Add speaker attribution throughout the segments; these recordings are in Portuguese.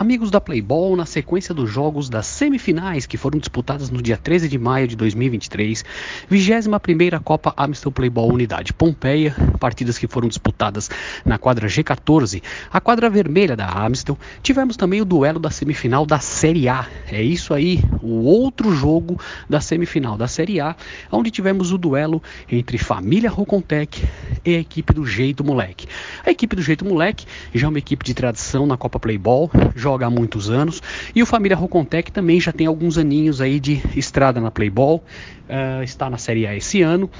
Speaker 1: Amigos da Playball, na sequência dos jogos das semifinais que foram disputadas no dia 13 de maio de 2023, 21ª Copa Amstel Playball Unidade Pompeia, partidas que foram disputadas na quadra G14, a quadra vermelha da Amstel, tivemos também o duelo da semifinal da Série A. É isso aí, o outro jogo da semifinal da Série A, onde tivemos o duelo entre Família Rocontec e a equipe do Jeito Moleque. A equipe do Jeito Moleque já é uma equipe de tradição na Copa Playball, joga há muitos anos. E o Família Rocontec também já tem alguns aninhos aí de estrada na Playball, uh, está na Série A esse ano.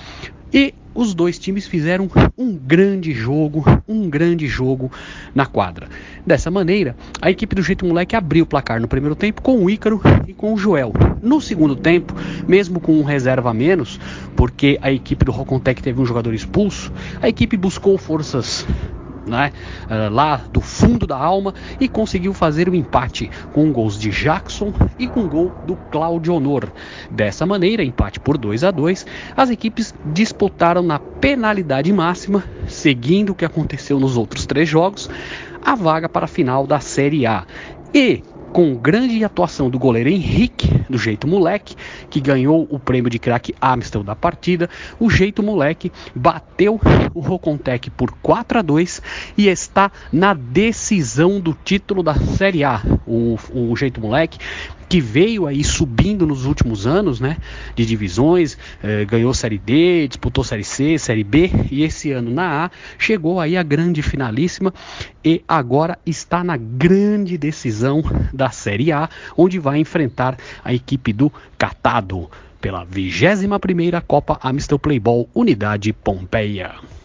Speaker 1: E os dois times fizeram um grande jogo, um grande jogo na quadra. Dessa maneira, a equipe do Jeito Moleque abriu o placar no primeiro tempo com o Ícaro e com o Joel. No segundo tempo, mesmo com um reserva a menos, porque a equipe do Rocontec teve um jogador expulso, a equipe buscou forças né, uh, lá do fundo da alma e conseguiu fazer o empate com gols de Jackson e com gol do Claudio Honor. Dessa maneira, empate por 2 a 2, as equipes disputaram na penalidade máxima, seguindo o que aconteceu nos outros três jogos, a vaga para a final da Série A. E com grande atuação do goleiro Henrique, do jeito moleque, que ganhou o prêmio de craque Amstel da partida, o jeito moleque bateu o Rocontec por 4 a 2 e está na decisão do título da Série A. O, o jeito moleque que veio aí subindo nos últimos anos, né, de divisões, eh, ganhou Série D, disputou Série C, Série B e esse ano na A chegou aí a grande finalíssima e agora está na grande decisão da Série A, onde vai enfrentar a equipe do Catado pela 21ª Copa Amistel Playball Unidade Pompeia.